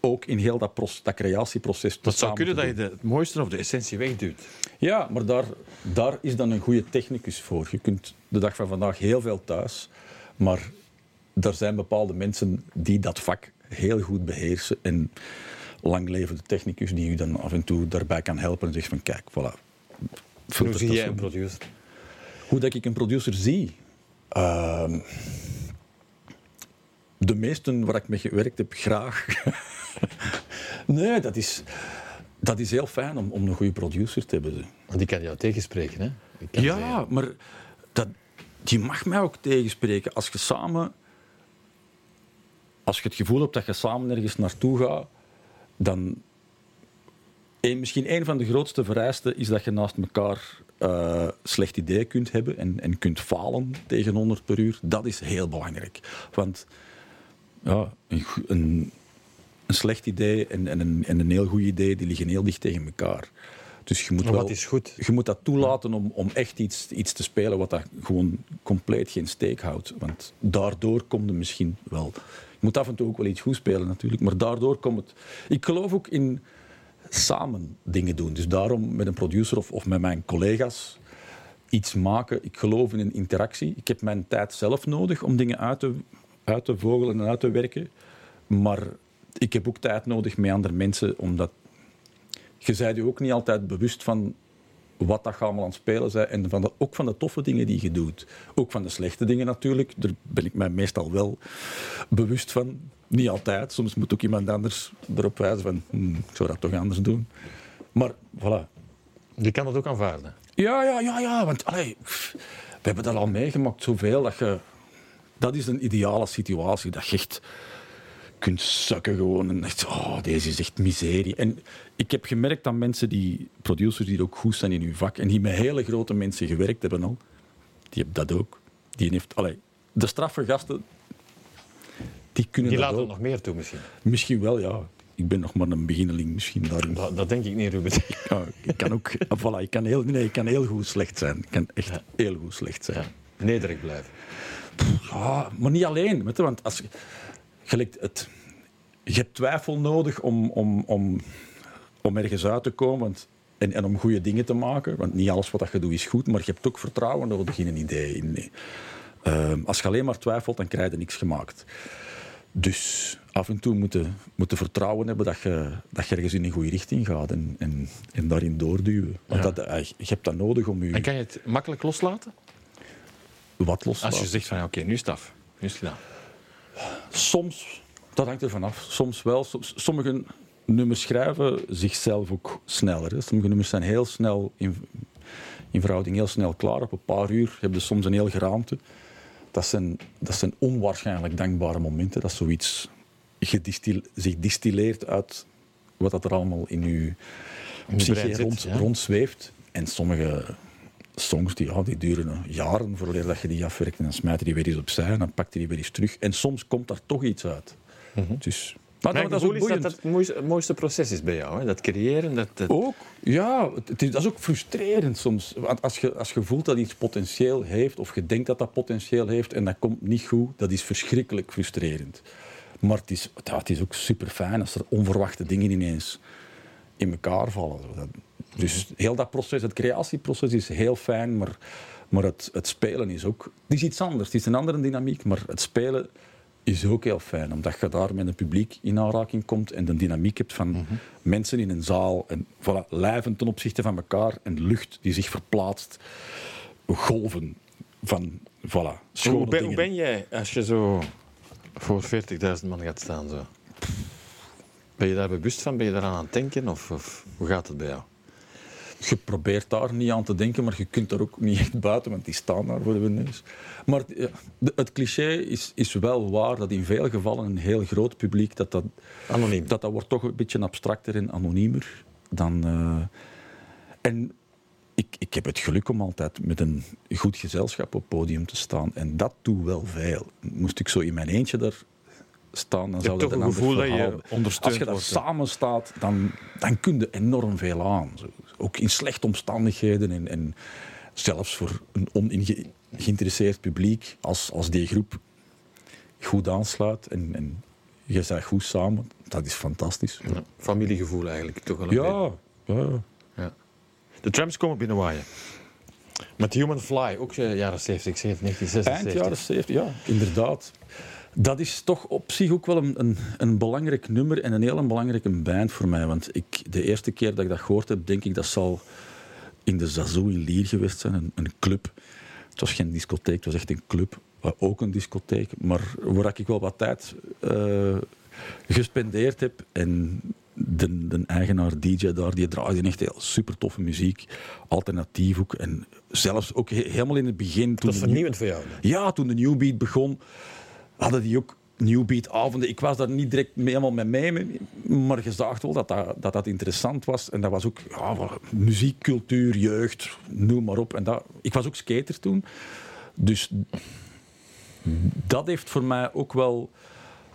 ook in heel dat, proces, dat creatieproces te Dat zou kunnen dat je de, het mooiste of de essentie wegduwt. Ja, maar daar, daar is dan een goede technicus voor. Je kunt de dag van vandaag heel veel thuis, maar er zijn bepaalde mensen die dat vak heel goed beheersen. En lang leven de technicus die u dan af en toe daarbij kan helpen en zegt van kijk, voilà. Hoe filtert zie dat jij zo. een producer? Hoe dat ik een producer zie? Ehm, de meesten waar ik mee gewerkt heb, graag. [laughs] nee, dat is, dat is heel fijn om, om een goede producer te hebben. Want die kan jou tegenspreken, hè? Ja, zeggen, maar dat, die mag mij ook tegenspreken. Als je samen... Als je het gevoel hebt dat je samen ergens naartoe gaat, dan... Eén- misschien een van de grootste vereisten is dat je naast elkaar eh slecht idee kunt hebben en, en kunt falen tegen 100 per uur. Dat is heel belangrijk. Want ja, een, een, een slecht idee en, en, een, en een heel goed idee die liggen heel dicht tegen elkaar. Dus je moet wel is goed? je moet dat toelaten om, om echt iets, iets te spelen wat dat gewoon compleet geen steek houdt. Want daardoor komt het misschien wel. Je moet af en toe ook wel iets goed spelen natuurlijk, maar daardoor komt het. Ik geloof ook in samen dingen doen. Dus daarom met een producer of, of met mijn collega's iets maken. Ik geloof in een interactie. Ik heb mijn tijd zelf nodig om dingen uit te, uit te vogelen en uit te werken. Maar ik heb ook tijd nodig met andere mensen, omdat je bent je ook niet altijd bewust van wat dat allemaal aan het spelen zijn en van ook van de toffe dingen die je doet. Ook van de slechte dingen natuurlijk. Daar ben ik mij meestal wel bewust van. Niet altijd. Soms moet ook iemand anders erop wijzen van "Hmm, ik zou dat toch anders doen. Maar voilà. Je kan dat ook aanvaarden. Ja, ja, ja, ja. Want allee, we hebben dat al meegemaakt zoveel dat je... Dat is een ideale situatie. Dat je echt kunt sukken gewoon. En echt, oh, deze is echt miserie. En ik heb gemerkt dat mensen die, producers die ook goed zijn in hun vak en die met hele grote mensen gewerkt hebben al, die hebben dat ook. Die heeft, allee, de straffe gasten, die kunnen Die laten ook. nog meer toe misschien. Misschien wel, ja. Ik ben nog maar een beginneling misschien daarin. Dat, dat denk ik niet, Ruben. [laughs] Ja, ik kan ook... ah, voilà, ik, kan heel, nee, ik kan heel goed slecht zijn. Ik kan echt heel goed slecht zijn. Ja. Nederig blijven. Ja, maar niet alleen. Weet je, want als je, gelijk het, je hebt twijfel nodig om, om, om, om ergens uit te komen want, en, en om goede dingen te maken. Want niet alles wat je doet is goed, maar je hebt ook vertrouwen nodig in een idee. In, eh, als je alleen maar twijfelt, dan krijg je niks gemaakt. Dus af en toe moeten moeten vertrouwen hebben dat je, dat je ergens in een goede richting gaat en, en, en daarin doorduwen. Want Ja. dat, eh, je hebt dat nodig om je En kan je het makkelijk loslaten? wat los te Als je zegt van, oké, nu is het af. Nu is het gedaan. Soms, dat hangt ervan af. Soms wel. Soms- sommige nummers schrijven zichzelf ook sneller. Hè. Sommige nummers zijn heel snel in, in verhouding heel snel klaar. Op een paar uur heb je soms een heel geraamte. Dat zijn, dat zijn onwaarschijnlijk dankbare momenten. Dat zoiets gedistil, zich distilleert uit wat dat er allemaal in je psyche rond, ja. rondzweeft. En sommige songs die, ja, die duren jaren voordat dat je die afwerkt. En dan smijt je die weer eens opzij en dan pakt je die weer eens terug. En soms komt daar toch iets uit. Dus, maar dat, dat is gevoel ook is dat het mooiste, proces is bij jou. Hè? Dat creëren, dat, dat... Ook, ja, het, is, dat is ook frustrerend soms. Want als je, als je voelt dat iets potentieel heeft, of je denkt dat dat potentieel heeft en dat komt niet goed, dat is verschrikkelijk frustrerend. Maar het is, ja, het is ook super fijn als er onverwachte dingen ineens in elkaar vallen. Dus heel dat proces, het creatieproces is heel fijn, maar, maar het, het spelen is ook... Het is iets anders, het is een andere dynamiek, maar het spelen is ook heel fijn, omdat je daar met een publiek in aanraking komt en de dynamiek hebt van mensen in een zaal en voilà, lijven ten opzichte van elkaar en lucht die zich verplaatst, golven van voilà, schone Hoe ben, dingen. hoe ben jij als je zo voor 40.000 man gaat staan? Zo? Ben je daar bewust van? Ben je daaraan aan het denken? Of, of hoe gaat het bij jou? Je probeert daar niet aan te denken, maar je kunt daar ook niet echt buiten, want die staan daar voor de neus. Maar de- het cliché is, is wel waar dat in veel gevallen een heel groot publiek, dat dat, Anoniem. dat, dat wordt toch een beetje abstracter en anoniemer dan... eh, en ik, ik heb het geluk om altijd met een goed gezelschap op podium te staan. En dat doet wel veel. Moest ik zo in mijn eentje daar staan, dan Je zou dat een gevoel dat je ondersteund Als je daar wordt, samen staat, dan, dan kun je enorm veel aan. Zo. Ook in slechte omstandigheden en, en zelfs voor een ongeïnteresseerd publiek, als, als die groep goed aansluit en, en je zegt goed samen, dat is fantastisch. Ja, familiegevoel eigenlijk toch wel een beetje. Ja, ja. Ja. De trams komen binnenwaaien. Met Human Fly, ook eh, jaren 70, 70 1976. Eind jaren 70, ja, inderdaad. Dat is toch op zich ook wel een, een, een belangrijk nummer en een heel belangrijke band voor mij. Want ik, de eerste keer dat ik dat gehoord heb, denk ik dat zal in de Zazoo in Lier geweest zijn, een, een club. Het was geen discotheek, het was echt een club. Ook een discotheek, maar waar ik wel wat tijd eh, gespendeerd heb. En de, de eigenaar DJ daar, die draaide echt heel super toffe muziek. Alternatief ook. En zelfs ook he- helemaal in het begin... Dat Toen is de vernieuwend voor jou. ja, toen de New Beat begon, hadden die ook New Beat avonden. Ik was daar niet direct mee, helemaal mee mee, maar je zag wel dat dat, dat dat interessant was. En dat was ook ja, muziek, cultuur, jeugd, noem maar op. En dat, ik was ook skater toen. Dus dat heeft voor mij ook wel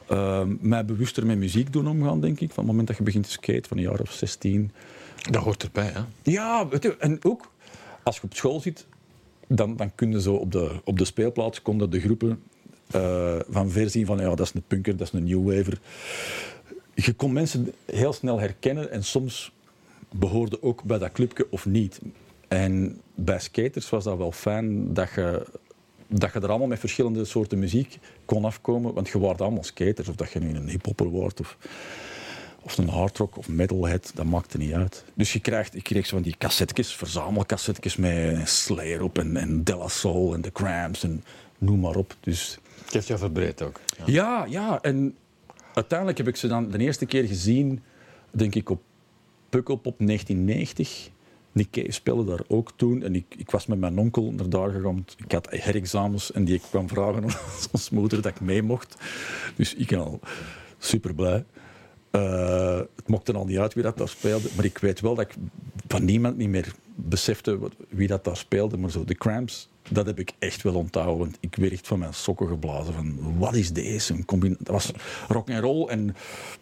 eh, mij bewuster met muziek doen omgaan, denk ik. Van het moment dat je begint te skaten, van een jaar of 16. Dat hoort erbij, hè? Ja, weet je, en ook als je op school zit, dan, dan kun je zo op de, op de speelplaats konden de groepen eh, van ver zien van ja, dat is een punker, dat is een new waver. Je kon mensen heel snel herkennen en soms behoorde ook bij dat clubje of niet. En bij skaters was dat wel fijn dat je, dat je er allemaal met verschillende soorten muziek kon afkomen, want je waren allemaal skaters, of dat je nu een hiphopper wordt of of een hardrock of metalhead, dat maakte niet uit. Dus je krijgt, ik kreeg zo van die cassetjes, verzamelcassetjes met Slayer op en, en De La Soul en The Cramps en noem maar op. Dus Het heeft jou verbreed ook. Ja. ja. En uiteindelijk heb ik ze dan de eerste keer gezien, denk ik, op Pukkelpop 1990. Nick speelde daar ook toen. En ik, ik was met mijn onkel naar daar gegaan. Ik had herexamens en die kwam vragen aan ons [laughs] moeder dat ik mee mocht. Dus ik ben al super blij. Uh, het mocht er al niet uit wie dat daar speelde. Maar ik weet wel dat ik van niemand niet meer besefte wie dat daar speelde. Maar zo, de Cramps, dat heb ik echt wel onthouden. Want ik werd echt van mijn sokken geblazen. Van, wat is deze? Een dat was rock and roll. En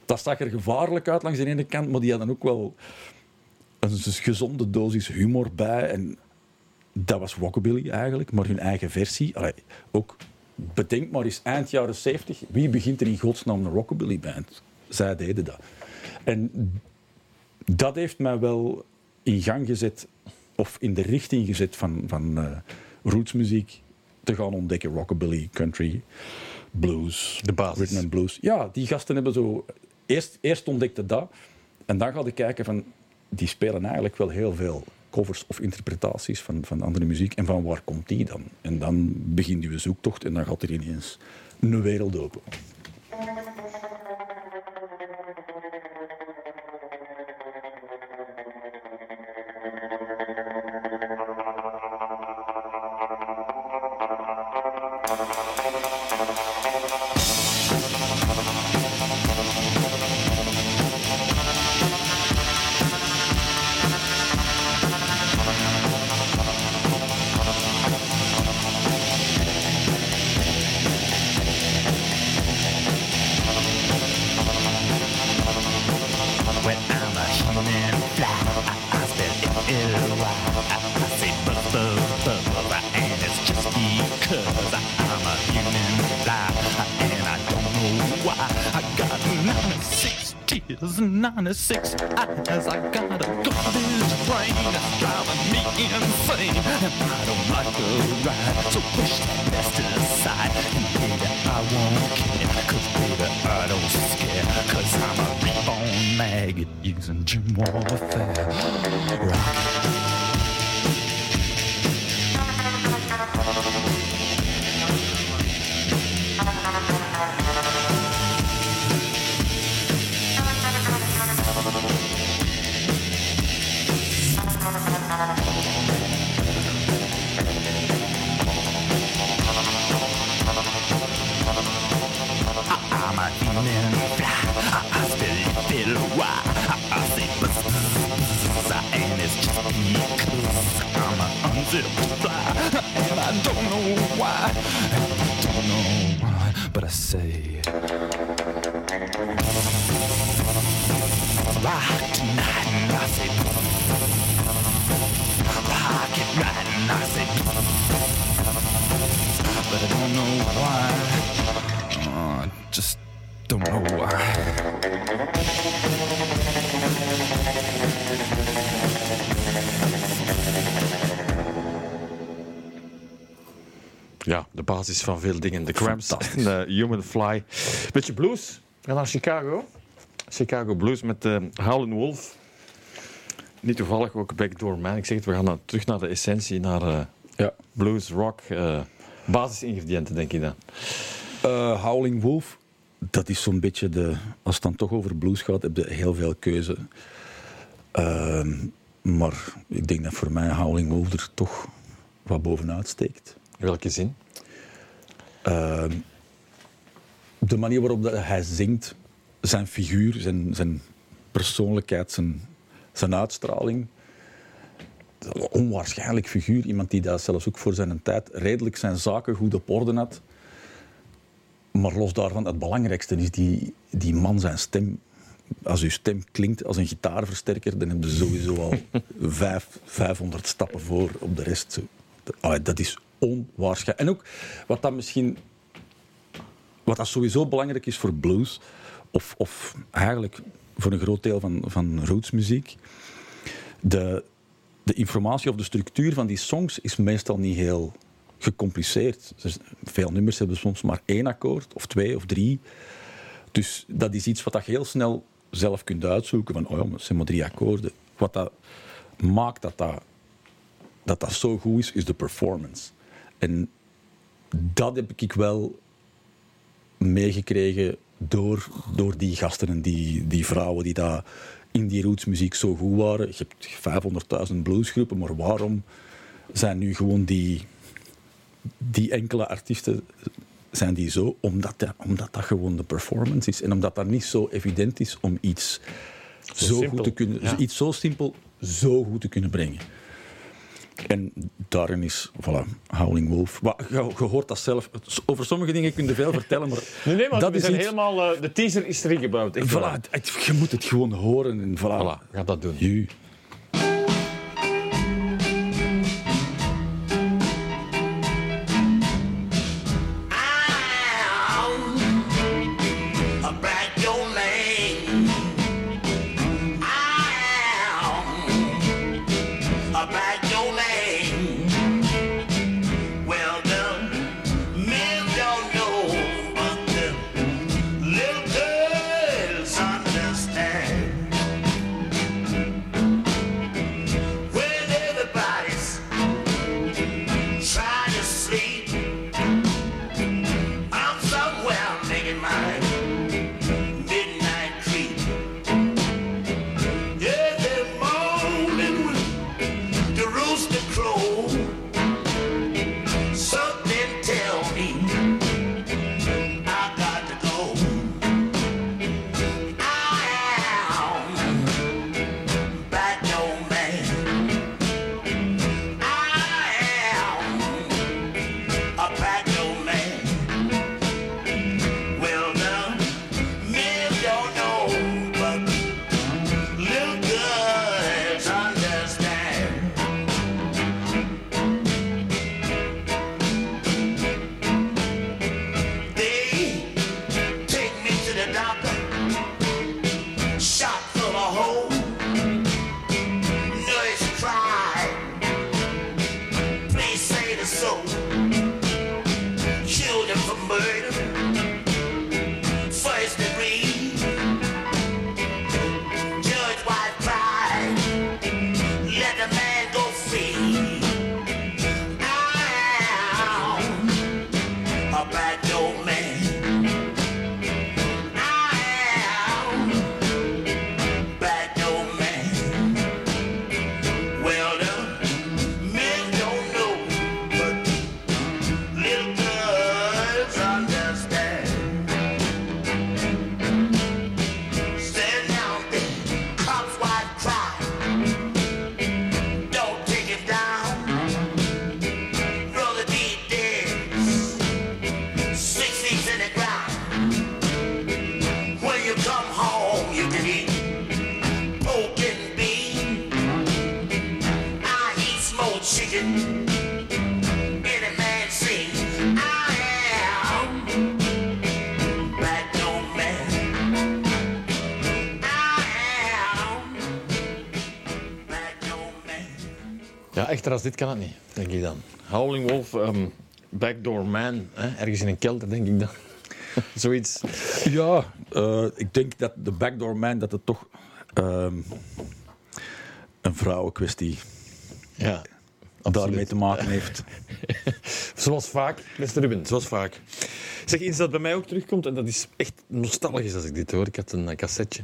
dat zag er gevaarlijk uit langs de ene kant. Maar die hadden ook wel een gezonde dosis humor bij. En dat was rockabilly eigenlijk. Maar hun eigen versie. Ook bedenk maar eens eind jaren 70. Wie begint er in godsnaam een rockabilly band? Zij deden dat. En dat heeft mij wel in gang gezet, of in de richting gezet van, van uh, rootsmuziek te gaan ontdekken. Rockabilly, country, blues, de basis. rhythm and blues. Ja, die gasten hebben zo... Eerst, eerst ontdekte dat, en dan ga ik kijken van... Die spelen eigenlijk wel heel veel covers of interpretaties van, van andere muziek. En van waar komt die dan? En dan begint je zoektocht en dan gaat er ineens een wereld open. Six eyes. I got a garbage brain that's driving me insane. And I don't like the ride, so push that mess to the side. And baby, I won't care, cause baby, I don't scare. Cause I'm a reborn maggot using gym warfare. Basis van veel dingen. De Cramps en de Human Fly. Beetje blues. Gaan naar Chicago. Chicago Blues met de uh, Howlin' Wolf. Niet toevallig ook Backdoor Man. Ik zeg het, we gaan terug naar de essentie, naar uh, ja. blues, rock. Uh, basisingrediënten, denk ik dan. Uh, Howling Wolf, dat is zo'n beetje de... Als het dan toch over blues gaat, heb je heel veel keuze. Ehm, maar ik denk dat voor mij Howling Wolf er toch wat bovenuit steekt. In welke zin? Ehm, de manier waarop hij zingt, zijn figuur, zijn, zijn persoonlijkheid, zijn, zijn uitstraling. Een onwaarschijnlijk figuur. Iemand die dat zelfs ook voor zijn tijd redelijk zijn zaken goed op orde had. Maar los daarvan, het belangrijkste is die, die man zijn stem. Als uw stem klinkt als een gitaarversterker, dan heb je sowieso al [laughs] vijf, 500 stappen voor op de rest. Dat is onwaarschijnlijk. En ook wat dat misschien... Wat dat sowieso belangrijk is voor blues, of, of eigenlijk voor een groot deel van, van rootsmuziek, de, de informatie of de structuur van die songs is meestal niet heel gecompliceerd. Dus veel nummers hebben soms maar één akkoord, of twee of drie. Dus dat is iets wat je heel snel zelf kunt uitzoeken. Van, oh ja, het zijn maar drie akkoorden. Wat dat maakt dat dat, dat dat zo goed is, is de performance. En dat heb ik wel meegekregen door, door die gasten en die, die vrouwen die daar in die rootsmuziek zo goed waren. Je hebt 500.000 bluesgroepen, maar waarom zijn nu gewoon die, die enkele artiesten zijn die zo omdat dat, omdat dat gewoon de performance is. En omdat dat niet zo evident is om iets zo, goed te kunnen... ja. Iets zo simpel zo goed te kunnen brengen. En daarin is, voilà, Howling Wolf. Maar je, je hoort dat zelf. Over sommige dingen kun je veel vertellen, maar... [laughs] Nee, nee, maar dat we is zijn iets- helemaal... eh, de teaser is erin gebouwd. Voilà, het- je moet het gewoon horen. En voilà. Voilà, ga dat doen. Echter als dit kan het niet, denk ik dan. Howling Wolf, ehm, Backdoor Man, hè? ergens in een kelder, denk ik dan. [laughs] Zoiets. Ja, eh, ik denk dat de backdoor man dat het toch ehm, een vrouwenkwestie Ja, daarmee absoluut. te maken heeft. [laughs] Zoals vaak, beste Ruben, zoals vaak. Zeg, iets dat bij mij ook terugkomt, en dat is echt nostalgisch als ik dit hoor. Ik had een cassetje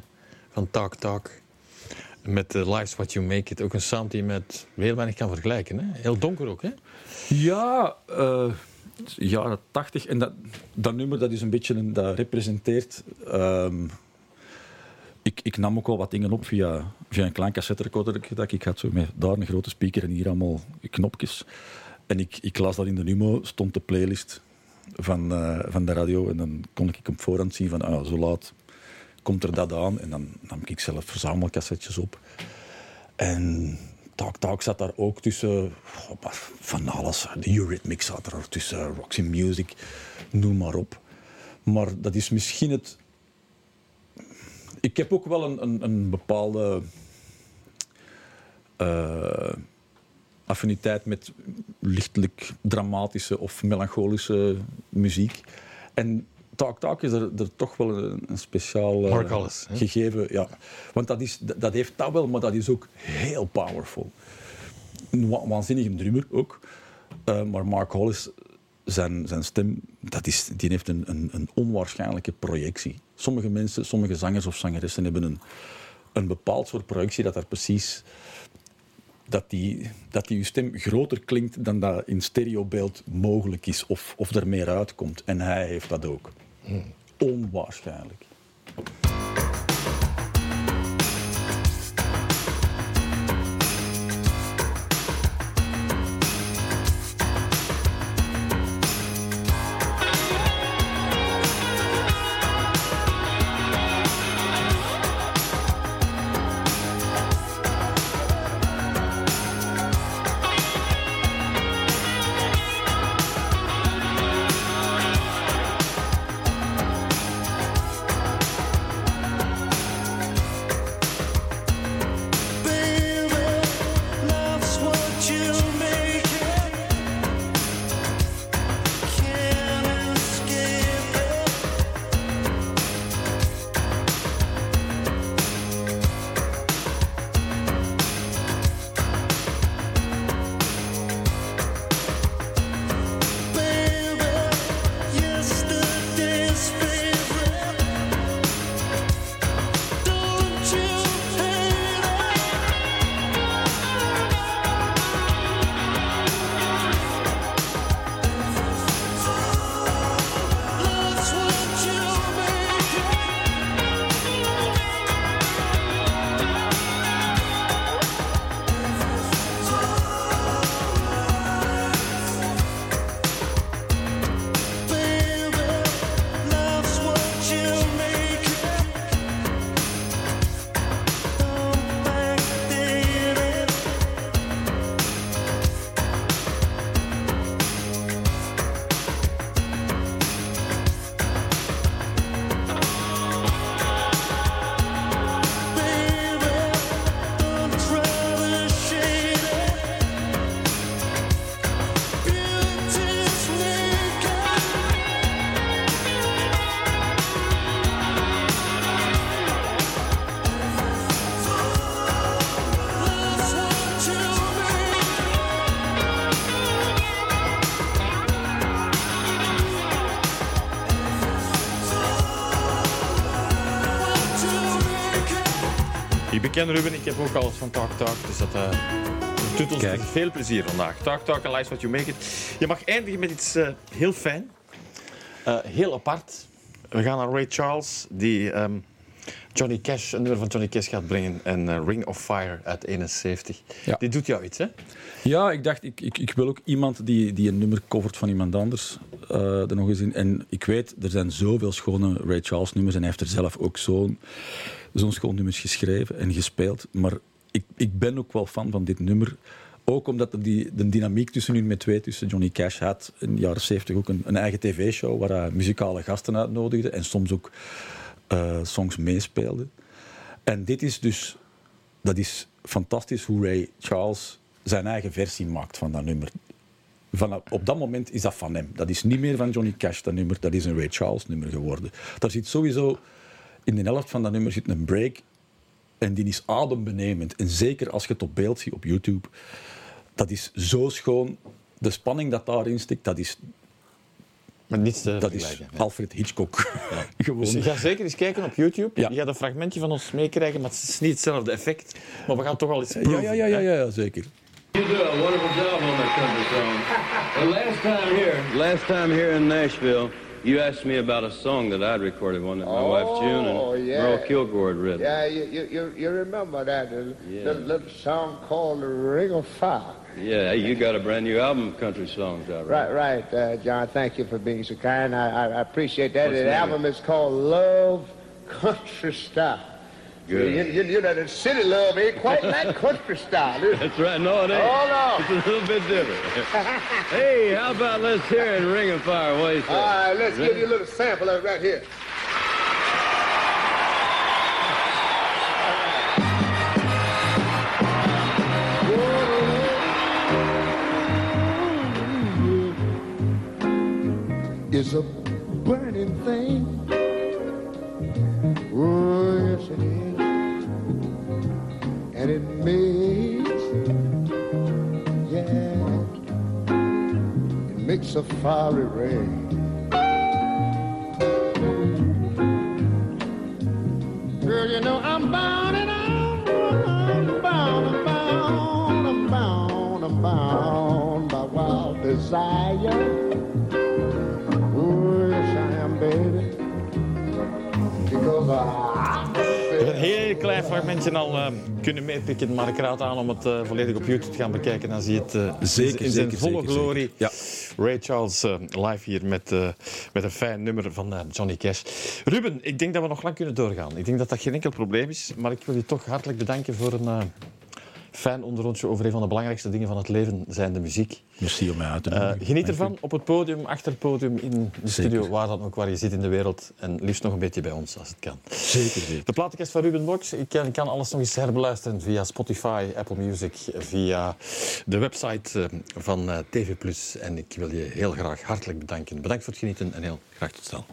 van Talk Talk met uh, Life's What You Make It. Ook een sound die je met heel weinig kan vergelijken. Hè? Heel donker ook, hè? Ja, eh jaren tachtig. En dat, dat nummer dat is een beetje dat representeert. ehm, ik, ik nam ook al wat dingen op via, via een klein cassette recorder dat ik had. Zo met daar een grote speaker en hier allemaal knopjes. En ik, ik las dat in de Numo, stond de playlist van, eh, van de radio. En dan kon ik op voorhand zien van ah, zo laat komt er dat aan. En dan nam ik zelf verzamelcassettes op. En Talk Talk zat daar ook tussen van alles. De Eurythmics zat er tussen, Roxy Music, noem maar op. Maar dat is misschien het... Ik heb ook wel een, een, een bepaalde eh, affiniteit met lichtelijk dramatische of melancholische muziek. En Talk Talk is er, er toch wel een, een speciaal Mark Hollis, hè? gegeven. Ja. Want dat, is, dat heeft dat wel, maar dat is ook heel powerful. Een wa- waanzinnige drummer ook. Eh, maar Mark Hollis, zijn, zijn stem, dat is, die heeft een, een, een onwaarschijnlijke projectie. Sommige mensen, sommige zangers of zangeressen hebben een, een bepaald soort projectie dat daar precies dat die, dat die uw stem groter klinkt dan dat in stereobeeld mogelijk is of, of er meer uitkomt. En hij heeft dat ook. Onwaarschijnlijk. Bekende Ruben, ik heb ook alles van Talk Talk, dus dat eh, doet ons Kijk. veel plezier vandaag. Talk Talk en Lies What You Make It. Je mag eindigen met iets eh, heel fijn, Eh, heel apart. We gaan naar Ray Charles, die ehm, Johnny Cash, een nummer van Johnny Cash gaat brengen. En Ring of Fire uit 71. Ja. Die doet jou iets, hè? Ja, ik dacht, ik, ik, ik wil ook iemand die, die een nummer covert van iemand anders eh, er nog eens in. En ik weet, er zijn zoveel schone Ray Charles nummers en hij heeft er zelf ook zo'n zo'n schoon nummers geschreven en gespeeld. Maar ik, ik ben ook wel fan van dit nummer. Ook omdat die, de dynamiek tussen hun met twee, tussen Johnny Cash had in de jaren 70 ook een, een eigen tv-show waar hij muzikale gasten uitnodigde en soms ook eh, songs meespeelde. En dit is dus dat is fantastisch hoe Ray Charles zijn eigen versie maakt van dat nummer. Van, op dat moment is dat van hem. Dat is niet meer van Johnny Cash, dat nummer. Dat is een Ray Charles nummer geworden. Daar zit sowieso... In de helft van dat nummer zit een break. En die is adembenemend. En zeker als je het op beeld ziet op YouTube. Dat is zo schoon. De spanning dat daarin stikt, dat is, Maar niets te dat is. Alfred Hitchcock. [laughs] Gewoon. Dus ga zeker eens kijken op YouTube. Ja. Je gaat een fragmentje van ons meekrijgen, maar het is niet hetzelfde effect. Maar we gaan toch wel iets ja, proeven. ja, ja, ja, ja, ja, zeker. You do a wonderful job on that country song. The last time here, last time here in Nashville, you asked me about a song that I'd recorded, one that my wife June Oh, and yeah. Merle Kilgore had written. Yeah, you, you, you, remember that uh, Yeah. little, little song called The Ring of Fire. Yeah, you got a brand new album of country songs out Right, right, uh, John. Thank you for being so kind. I, I, appreciate that. What's the the name? album is called Love Country Style. Good. You, you, you know, the city love ain't quite like [laughs] country style. is? That's right. No, it ain't. Oh, no. It's a little bit different. [laughs] hey, how about let's hear it, Ring of Fire? What do you say? All right, let's give you a little sample of it right here. It's a burning thing. Oh, yes it is it makes, yeah, it makes a fiery rain. Girl, you know I'm bound and I'm, I'm bound, I'm bound, I'm bound, I'm bound by wild desire. Klein fragmentje al eh, kunnen meepikken, maar ik raad aan om het eh, volledig op YouTube te gaan bekijken. Dan zie je het eh, Zeker, in zijn zeker, volle zeker, glorie. Ja. Ray Charles live hier met, met een fijn nummer van Johnny Cash. Ruben, ik denk dat we nog lang kunnen doorgaan. Ik denk dat dat geen enkel probleem is, maar ik wil je toch hartelijk bedanken voor een fijn onderrondje over een van de belangrijkste dingen van het leven, zijn de muziek. Merci om mij uit te Eh, nodigen. geniet ervan op het podium, achter het podium, in de studio, waar dan ook waar je zit in de wereld. En liefst nog een beetje bij ons, als het kan. Zeker, zeker. De platenkast van Ruben Box. Ik kan, kan alles nog eens herbeluisteren via Spotify, Apple Music, via de website eh, van eh, TV+. En ik wil je heel graag hartelijk bedanken. Bedankt voor het genieten en heel graag tot snel.